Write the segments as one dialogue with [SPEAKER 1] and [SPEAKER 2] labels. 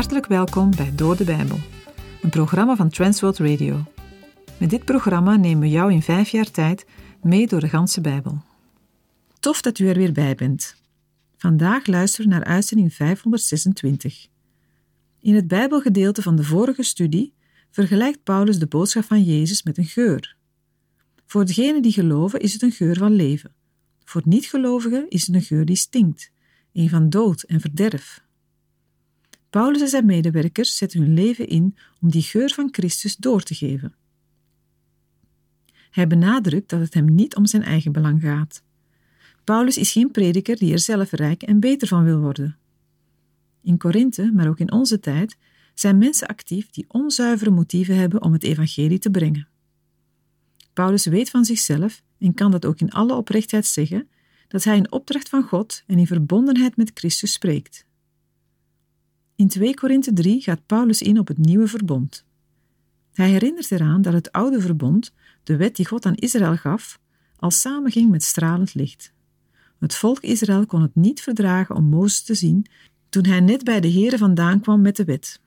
[SPEAKER 1] Hartelijk welkom bij Door de Bijbel, een programma van Transworld Radio. Met dit programma nemen we jou in vijf jaar tijd mee door de ganse Bijbel. Tof dat u er weer bij bent. Vandaag luisteren we naar uitzending 526. In het Bijbelgedeelte van de vorige studie vergelijkt Paulus de boodschap van Jezus met een geur. Voor degenen die geloven is het een geur van leven. Voor niet-gelovigen is het een geur die stinkt, een van dood en verderf. Paulus en zijn medewerkers zetten hun leven in om die geur van Christus door te geven. Hij benadrukt dat het hem niet om zijn eigen belang gaat. Paulus is geen prediker die er zelf rijk en beter van wil worden. In Korinthe, maar ook in onze tijd, zijn mensen actief die onzuivere motieven hebben om het evangelie te brengen. Paulus weet van zichzelf en kan dat ook in alle oprechtheid zeggen dat hij in opdracht van God en in verbondenheid met Christus spreekt. In 2 Korinthe 3 gaat Paulus in op het nieuwe verbond. Hij herinnert eraan dat het oude verbond, de wet die God aan Israël gaf, al samenging met stralend licht. Het volk Israël kon het niet verdragen om Mozes te zien toen hij net bij de Here vandaan kwam met de wet.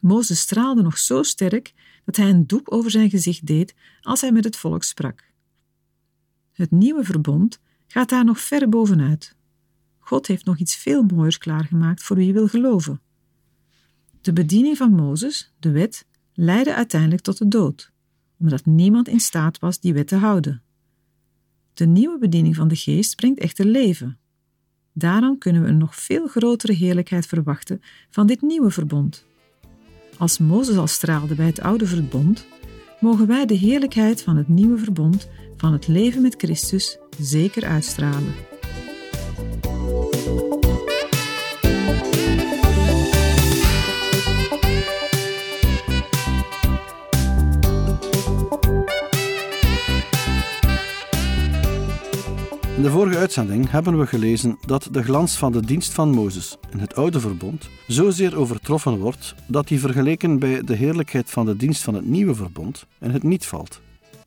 [SPEAKER 1] Mozes straalde nog zo sterk dat hij een doek over zijn gezicht deed als hij met het volk sprak. Het nieuwe verbond gaat daar nog ver bovenuit. God heeft nog iets veel mooiers klaargemaakt voor wie wil geloven. De bediening van Mozes, de wet, leidde uiteindelijk tot de dood, omdat niemand in staat was die wet te houden. De nieuwe bediening van de geest brengt echter leven. Daarom kunnen we een nog veel grotere heerlijkheid verwachten van dit nieuwe verbond. Als Mozes al straalde bij het oude verbond, mogen wij de heerlijkheid van het nieuwe verbond, van het leven met Christus, zeker uitstralen.
[SPEAKER 2] De vorige uitzending hebben we gelezen dat de glans van de dienst van Mozes in het Oude Verbond zozeer overtroffen wordt dat die vergeleken bij de heerlijkheid van de dienst van het Nieuwe Verbond in het niet valt.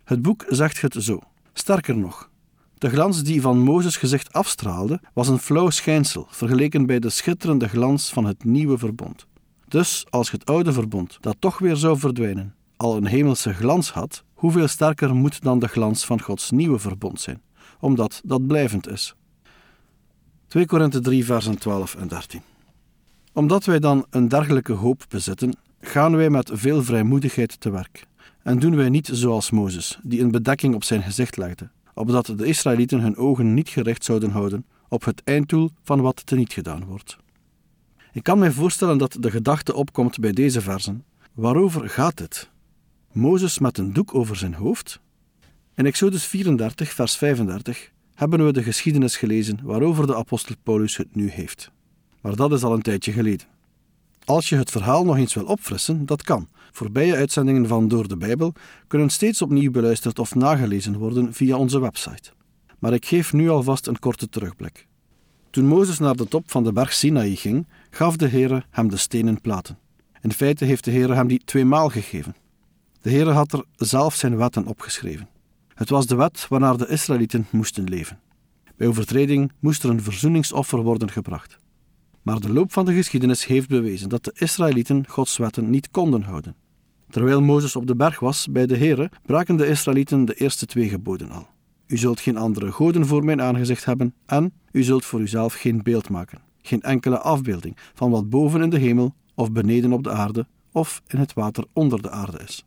[SPEAKER 2] Het boek zegt het zo. Sterker nog, de glans die van Mozes gezicht afstraalde was een flauw schijnsel vergeleken bij de schitterende glans van het Nieuwe Verbond. Dus als het Oude Verbond, dat toch weer zou verdwijnen, al een hemelse glans had, hoeveel sterker moet dan de glans van Gods Nieuwe Verbond zijn? Omdat dat blijvend is. 2 Korinthe 3, versen 12 en 13. Omdat wij dan een dergelijke hoop bezitten, gaan wij met veel vrijmoedigheid te werk. En doen wij niet zoals Mozes, die een bedekking op zijn gezicht legde, opdat de Israëlieten hun ogen niet gericht zouden houden op het einddoel van wat teniet gedaan wordt. Ik kan mij voorstellen dat de gedachte opkomt bij deze versen: waarover gaat het? Mozes met een doek over zijn hoofd? In Exodus 34, vers 35 hebben we de geschiedenis gelezen waarover de apostel Paulus het nu heeft. Maar dat is al een tijdje geleden. Als je het verhaal nog eens wil opfrissen, dat kan. Voorbije uitzendingen van Door de Bijbel kunnen steeds opnieuw beluisterd of nagelezen worden via onze website. Maar ik geef nu alvast een korte terugblik. Toen Mozes naar de top van de berg Sinaï ging, gaf de Heere hem de stenen platen. In feite heeft de Heere hem die tweemaal gegeven. De Heere had er zelf zijn wetten opgeschreven. Het was de wet waarnaar de Israëlieten moesten leven. Bij overtreding moest er een verzoeningsoffer worden gebracht. Maar de loop van de geschiedenis heeft bewezen dat de Israëlieten Gods wetten niet konden houden. Terwijl Mozes op de berg was bij de Here, braken de Israëlieten de eerste twee geboden al. U zult geen andere goden voor mijn aangezicht hebben en u zult voor uzelf geen beeld maken, geen enkele afbeelding van wat boven in de hemel of beneden op de aarde of in het water onder de aarde is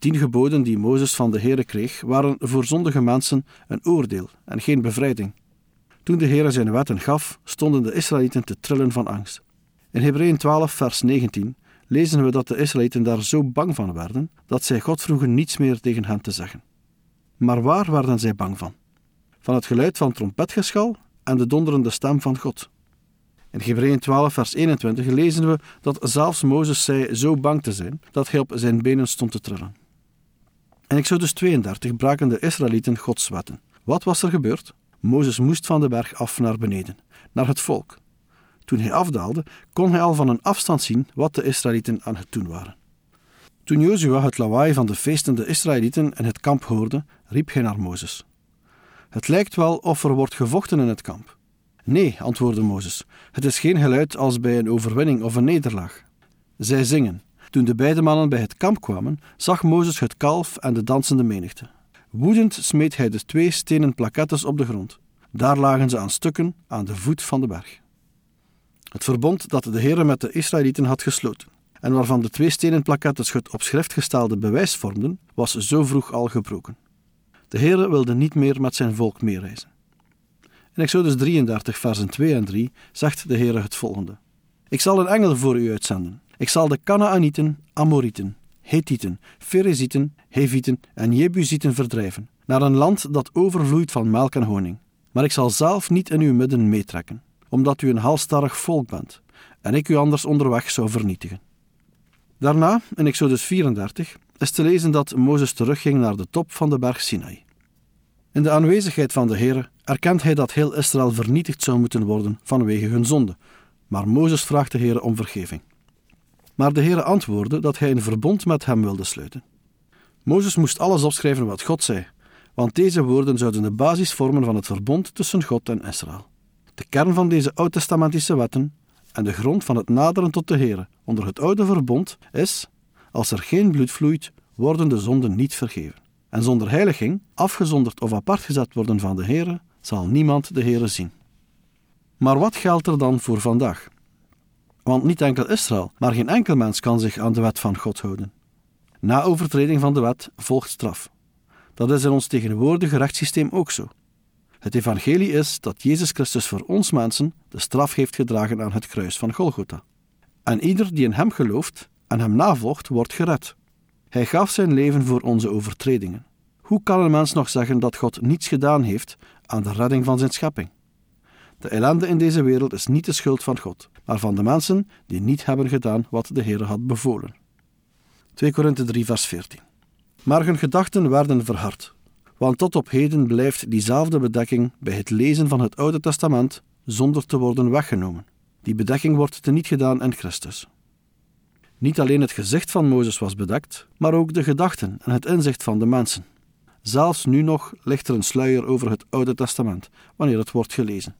[SPEAKER 2] tien geboden die Mozes van de Heere kreeg, waren voor zondige mensen een oordeel en geen bevrijding. Toen de Heere zijn wetten gaf, stonden de Israëlieten te trillen van angst. In Hebreeën 12, vers 19 lezen we dat de Israëlieten daar zo bang van werden dat zij God vroegen niets meer tegen hen te zeggen. Maar waar werden zij bang van? Van het geluid van trompetgeschal en de donderende stem van God. In Hebreeën 12, vers 21 lezen we dat zelfs Mozes zei zo bang te zijn dat hij op zijn benen stond te trillen. In Exodus 32 braken de Israëlieten Gods wetten. Wat was er gebeurd? Mozes moest van de berg af naar beneden, naar het volk. Toen hij afdaalde, kon hij al van een afstand zien wat de Israëlieten aan het doen waren. Toen Jozua het lawaai van de feestende Israëlieten in het kamp hoorde, riep hij naar Mozes. Het lijkt wel of er wordt gevochten in het kamp. Nee, antwoordde Mozes, het is geen geluid als bij een overwinning of een nederlaag. Zij zingen. Toen de beide mannen bij het kamp kwamen, zag Mozes het kalf en de dansende menigte. Woedend smeet hij de twee stenen plakettes op de grond. Daar lagen ze aan stukken aan de voet van de berg. Het verbond dat de Heer met de Israëlieten had gesloten, en waarvan de twee stenen plakettes het op schrift gestelde bewijs vormden, was zo vroeg al gebroken. De Heer wilde niet meer met zijn volk meereizen. In Exodus 33, versen 2 en 3 zegt de Heer het volgende: Ik zal een engel voor u uitzenden. Ik zal de Canaanieten, Amorieten, Hethieten, Ferezieten, Hevieten en Jebusieten verdrijven, naar een land dat overvloeit van melk en honing. Maar ik zal zelf niet in uw midden meetrekken, omdat u een halstarrig volk bent, en ik u anders onderweg zou vernietigen. Daarna, in Exodus 34, is te lezen dat Mozes terugging naar de top van de berg Sinai. In de aanwezigheid van de Heer erkent hij dat heel Israël vernietigd zou moeten worden vanwege hun zonde, maar Mozes vraagt de Heer om vergeving. Maar de Heer antwoordde dat hij een verbond met hem wilde sluiten. Mozes moest alles opschrijven wat God zei, want deze woorden zouden de basis vormen van het verbond tussen God en Israël. De kern van deze oud-testamentische wetten en de grond van het naderen tot de Heer onder het oude verbond is: als er geen bloed vloeit, worden de zonden niet vergeven. En zonder heiliging, afgezonderd of apart gezet worden van de Heer, zal niemand de Heer zien. Maar wat geldt er dan voor vandaag? Want niet enkel Israël, maar geen enkel mens kan zich aan de wet van God houden. Na overtreding van de wet volgt straf. Dat is in ons tegenwoordige rechtssysteem ook zo. Het evangelie is dat Jezus Christus voor ons mensen de straf heeft gedragen aan het kruis van Golgotha. En ieder die in hem gelooft en hem navolgt, wordt gered. Hij gaf zijn leven voor onze overtredingen. Hoe kan een mens nog zeggen dat God niets gedaan heeft aan de redding van zijn schepping? De ellende in deze wereld is niet de schuld van God, maar van de mensen die niet hebben gedaan wat de Heer had bevolen. 2 Korinthe 3, vers 14. Maar hun gedachten werden verhard, want tot op heden blijft diezelfde bedekking bij het lezen van het Oude Testament zonder te worden weggenomen. Die bedekking wordt teniet gedaan in Christus. Niet alleen het gezicht van Mozes was bedekt, maar ook de gedachten en het inzicht van de mensen. Zelfs nu nog ligt er een sluier over het Oude Testament wanneer het wordt gelezen.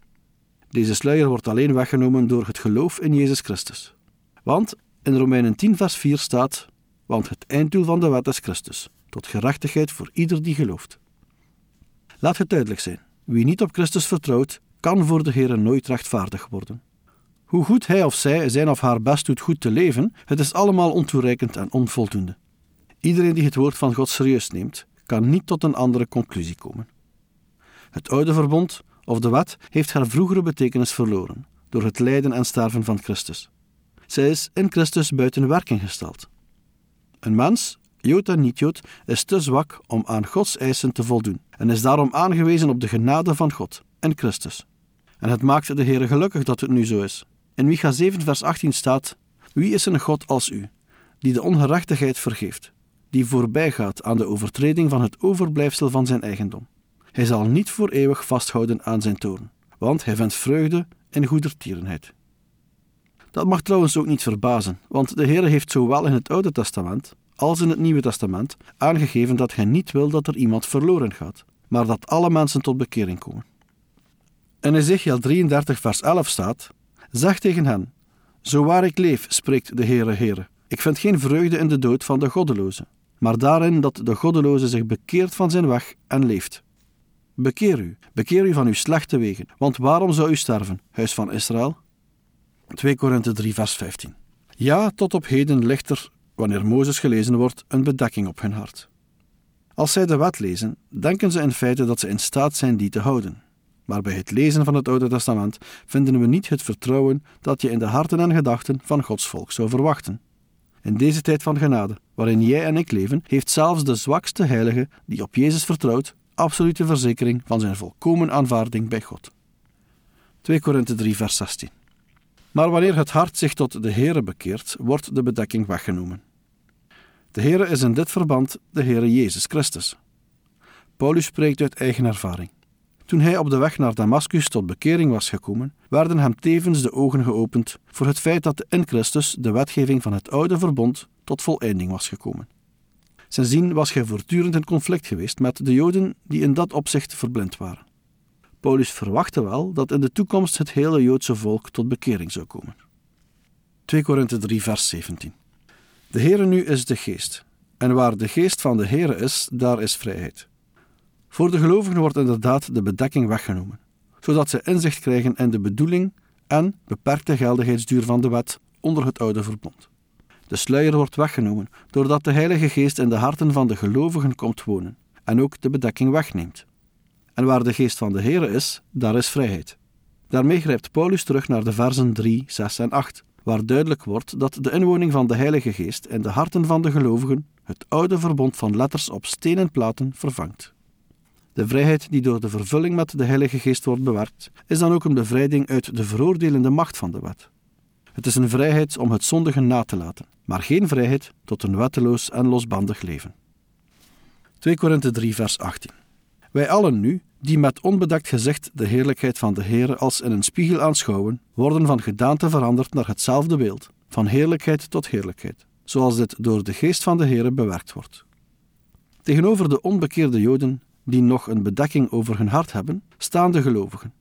[SPEAKER 2] Deze sluier wordt alleen weggenomen door het geloof in Jezus Christus. Want in Romeinen 10, vers 4 staat: Want het einddoel van de wet is Christus, tot gerechtigheid voor ieder die gelooft. Laat het duidelijk zijn: wie niet op Christus vertrouwt, kan voor de Heer nooit rechtvaardig worden. Hoe goed hij of zij zijn of haar best doet goed te leven, het is allemaal ontoereikend en onvoldoende. Iedereen die het woord van God serieus neemt, kan niet tot een andere conclusie komen. Het oude verbond of de wet heeft haar vroegere betekenis verloren door het lijden en sterven van Christus. Zij is in Christus buiten werking gesteld. Een mens, Jood en niet-Jood, is te zwak om aan Gods eisen te voldoen en is daarom aangewezen op de genade van God in Christus. En het maakt de Heer gelukkig dat het nu zo is. In Micha 7, vers 18 staat: Wie is een God als u, die de ongerechtigheid vergeeft, die voorbijgaat aan de overtreding van het overblijfsel van zijn eigendom? Hij zal niet voor eeuwig vasthouden aan zijn toorn, want hij vindt vreugde in goedertierenheid. Dat mag trouwens ook niet verbazen, want de Heer heeft zowel in het Oude Testament als in het Nieuwe Testament aangegeven dat hij niet wil dat er iemand verloren gaat, maar dat alle mensen tot bekering komen. In Ezekiel 33, vers 11 staat: Zeg tegen hen: Zo waar ik leef, spreekt de Heere Heere, ik vind geen vreugde in de dood van de goddeloze, maar daarin dat de goddeloze zich bekeert van zijn weg en leeft. Bekeer u, bekeer u van uw slechte wegen, want waarom zou u sterven, huis van Israël? 2 Korinthe 3, vers 15. Ja, tot op heden ligt er, wanneer Mozes gelezen wordt, een bedekking op hun hart. Als zij de wet lezen, denken ze in feite dat ze in staat zijn die te houden. Maar bij het lezen van het Oude Testament vinden we niet het vertrouwen dat je in de harten en gedachten van Gods volk zou verwachten. In deze tijd van genade, waarin jij en ik leven, heeft zelfs de zwakste heilige die op Jezus vertrouwt, absolute verzekering van zijn volkomen aanvaarding bij God. 2 Korinthe 3, vers 16. Maar wanneer het hart zich tot de Heere bekeert, wordt de bedekking weggenomen. De Heere is in dit verband de Heere Jezus Christus. Paulus spreekt uit eigen ervaring. Toen hij op de weg naar Damascus tot bekering was gekomen, werden hem tevens de ogen geopend voor het feit dat in Christus de wetgeving van het oude verbond tot voleinding was gekomen. Sindsdien was hij voortdurend in conflict geweest met de Joden die in dat opzicht verblind waren. Paulus verwachtte wel dat in de toekomst het hele Joodse volk tot bekering zou komen. 2 Korinthe 3, vers 17. De Heere nu is de geest, en waar de geest van de Heere is, daar is vrijheid. Voor de gelovigen wordt inderdaad de bedekking weggenomen, zodat ze inzicht krijgen in de bedoeling en beperkte geldigheidsduur van de wet onder het oude verbond. De sluier wordt weggenomen doordat de Heilige Geest in de harten van de gelovigen komt wonen en ook de bedekking wegneemt. En waar de geest van de Heere is, daar is vrijheid. Daarmee grijpt Paulus terug naar de versen 3, 6 en 8, waar duidelijk wordt dat de inwoning van de Heilige Geest in de harten van de gelovigen het oude verbond van letters op stenen platen vervangt. De vrijheid die door de vervulling met de Heilige Geest wordt bewerkt, is dan ook een bevrijding uit de veroordelende macht van de wet. Het is een vrijheid om het zondigen na te laten, maar geen vrijheid tot een wetteloos en losbandig leven. 2 Korinthe 3, vers 18. Wij allen nu, die met onbedekt gezicht de heerlijkheid van de Heere als in een spiegel aanschouwen, worden van gedaante veranderd naar hetzelfde beeld, van heerlijkheid tot heerlijkheid, zoals dit door de geest van de Heere bewerkt wordt. Tegenover de onbekeerde Joden, die nog een bedekking over hun hart hebben, staan de gelovigen.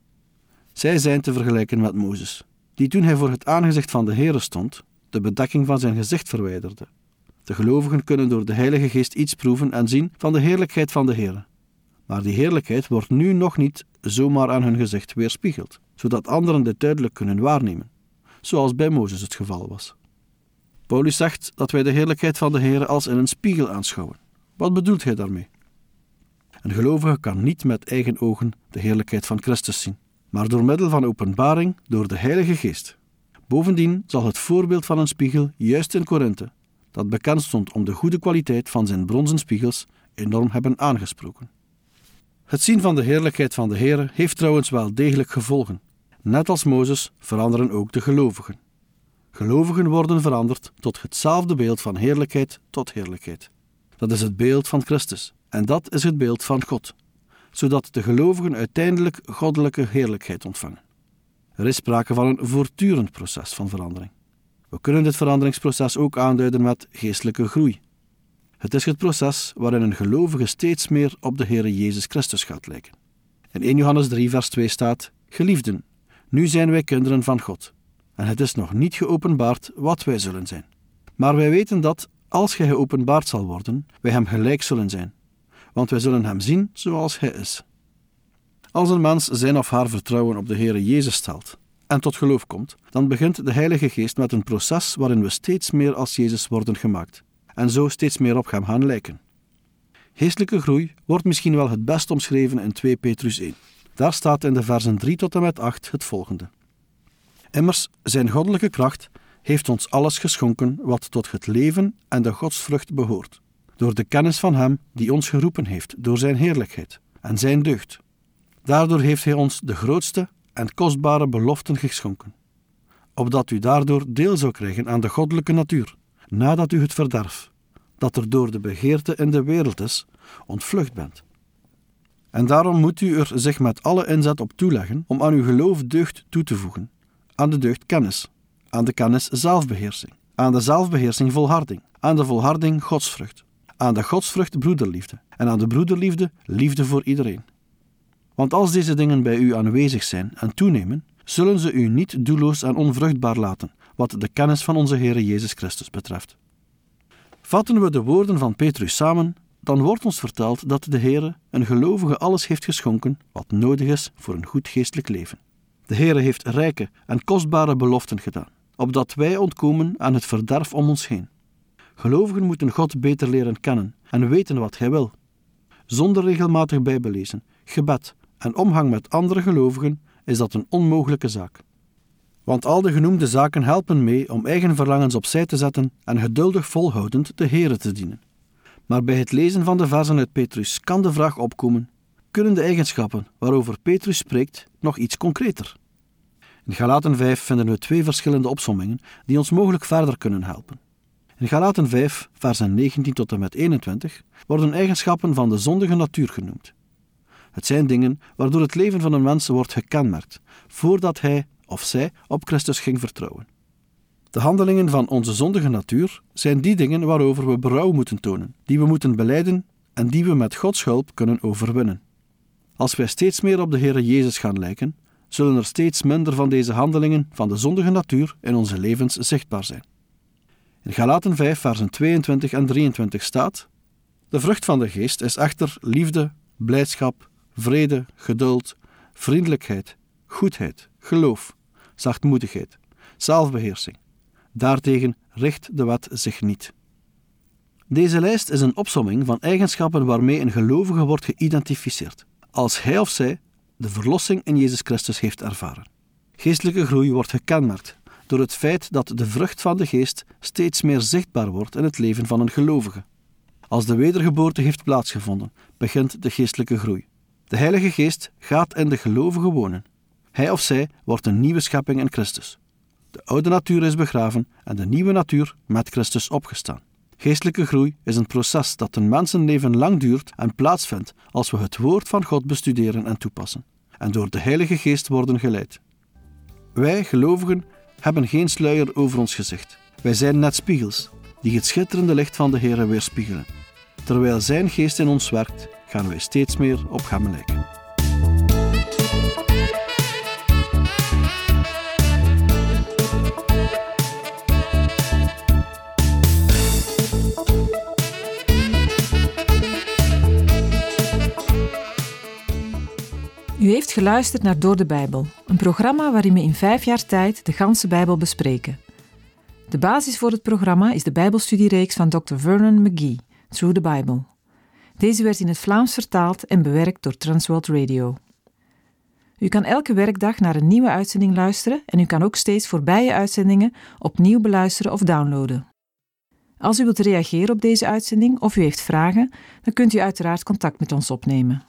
[SPEAKER 2] Zij zijn te vergelijken met Mozes, die toen hij voor het aangezicht van de Heere stond, de bedekking van zijn gezicht verwijderde. De gelovigen kunnen door de Heilige Geest iets proeven en zien van de heerlijkheid van de Heere. Maar die heerlijkheid wordt nu nog niet zomaar aan hun gezicht weerspiegeld, zodat anderen dit duidelijk kunnen waarnemen, zoals bij Mozes het geval was. Paulus zegt dat wij de heerlijkheid van de Heer als in een spiegel aanschouwen. Wat bedoelt hij daarmee? Een gelovige kan niet met eigen ogen de heerlijkheid van Christus zien, maar door middel van openbaring door de Heilige Geest. Bovendien zal het voorbeeld van een spiegel juist in Korinthe, dat bekend stond om de goede kwaliteit van zijn bronzen spiegels, enorm hebben aangesproken. Het zien van de heerlijkheid van de Heer heeft trouwens wel degelijk gevolgen. Net als Mozes veranderen ook de gelovigen. Gelovigen worden veranderd tot hetzelfde beeld van heerlijkheid tot heerlijkheid. Dat is het beeld van Christus en dat is het beeld van God, zodat de gelovigen uiteindelijk goddelijke heerlijkheid ontvangen. Er is sprake van een voortdurend proces van verandering. We kunnen dit veranderingsproces ook aanduiden met geestelijke groei. Het is het proces waarin een gelovige steeds meer op de Heer Jezus Christus gaat lijken. In 1 Johannes 3, vers 2 staat: Geliefden, nu zijn wij kinderen van God, en het is nog niet geopenbaard wat wij zullen zijn. Maar wij weten dat, als Hij geopenbaard zal worden, wij Hem gelijk zullen zijn, want wij zullen Hem zien zoals Hij is. Als een mens zijn of haar vertrouwen op de Heer Jezus stelt en tot geloof komt, dan begint de Heilige Geest met een proces waarin we steeds meer als Jezus worden gemaakt en zo steeds meer op hem gaan lijken. Geestelijke groei wordt misschien wel het best omschreven in 2 Petrus 1. Daar staat in de versen 3 tot en met 8 het volgende. Immers, zijn goddelijke kracht heeft ons alles geschonken wat tot het leven en de godsvrucht behoort, door de kennis van Hem die ons geroepen heeft door Zijn heerlijkheid en Zijn deugd. Daardoor heeft Hij ons de grootste en kostbare beloften geschonken, opdat u daardoor deel zou krijgen aan de goddelijke natuur, nadat u het verderf, dat er door de begeerte in de wereld is, ontvlucht bent. En daarom moet u er zich met alle inzet op toeleggen om aan uw geloof deugd toe te voegen, aan de deugd kennis, aan de kennis zelfbeheersing, aan de zelfbeheersing volharding, aan de volharding godsvrucht, aan de godsvrucht broederliefde en aan de broederliefde liefde voor iedereen. Want als deze dingen bij u aanwezig zijn en toenemen, zullen ze u niet doelloos en onvruchtbaar laten, wat de kennis van onze Heer Jezus Christus betreft. Vatten we de woorden van Petrus samen, dan wordt ons verteld dat de Heer een gelovige alles heeft geschonken wat nodig is voor een goed geestelijk leven. De Heer heeft rijke en kostbare beloften gedaan, opdat wij ontkomen aan het verderf om ons heen. Gelovigen moeten God beter leren kennen en weten wat Hij wil. Zonder regelmatig bijbelezen, gebed en omgang met andere gelovigen is dat een onmogelijke zaak. Want al de genoemde zaken helpen mee om eigen verlangens opzij te zetten en geduldig volhoudend de Here te dienen. Maar bij het lezen van de versen uit Petrus kan de vraag opkomen: kunnen de eigenschappen waarover Petrus spreekt nog iets concreter? In Galaten 5 vinden we twee verschillende opsommingen die ons mogelijk verder kunnen helpen. In Galaten 5, versen 19 tot en met 21 worden eigenschappen van de zondige natuur genoemd. Het zijn dingen waardoor het leven van een mens wordt gekenmerkt, voordat hij of zij op Christus ging vertrouwen. De handelingen van onze zondige natuur zijn die dingen waarover we berouw moeten tonen, die we moeten beleiden en die we met Gods hulp kunnen overwinnen. Als wij steeds meer op de Heere Jezus gaan lijken, zullen er steeds minder van deze handelingen van de zondige natuur in onze levens zichtbaar zijn. In Galaten 5, versen 22 en 23 staat: De vrucht van de geest is echter liefde, blijdschap, vrede, geduld, vriendelijkheid, goedheid, geloof, zachtmoedigheid, zelfbeheersing. Daartegen richt de wet zich niet. Deze lijst is een opsomming van eigenschappen waarmee een gelovige wordt geïdentificeerd, als hij of zij de verlossing in Jezus Christus heeft ervaren. Geestelijke groei wordt gekenmerkt door het feit dat de vrucht van de geest steeds meer zichtbaar wordt in het leven van een gelovige. Als de wedergeboorte heeft plaatsgevonden, begint de geestelijke groei. De Heilige Geest gaat in de gelovige wonen. Hij of zij wordt een nieuwe schepping in Christus. De oude natuur is begraven en de nieuwe natuur met Christus opgestaan. Geestelijke groei is een proces dat een mensenleven lang duurt en plaatsvindt als we het woord van God bestuderen en toepassen en door de Heilige Geest worden geleid. Wij, gelovigen, hebben geen sluier over ons gezicht. Wij zijn net spiegels die het schitterende licht van de Heer weerspiegelen. Terwijl Zijn Geest in ons werkt, gaan wij steeds meer op Hem lijken.
[SPEAKER 1] U heeft geluisterd naar Door de Bijbel, een programma waarin we in vijf jaar tijd de ganse Bijbel bespreken. De basis voor het programma is de Bijbelstudiereeks van Dr. Vernon McGee, Through the Bible. Deze werd in het Vlaams vertaald en bewerkt door Transworld Radio. U kan elke werkdag naar een nieuwe uitzending luisteren en u kan ook steeds voorbije uitzendingen opnieuw beluisteren of downloaden. Als u wilt reageren op deze uitzending of u heeft vragen, dan kunt u uiteraard contact met ons opnemen.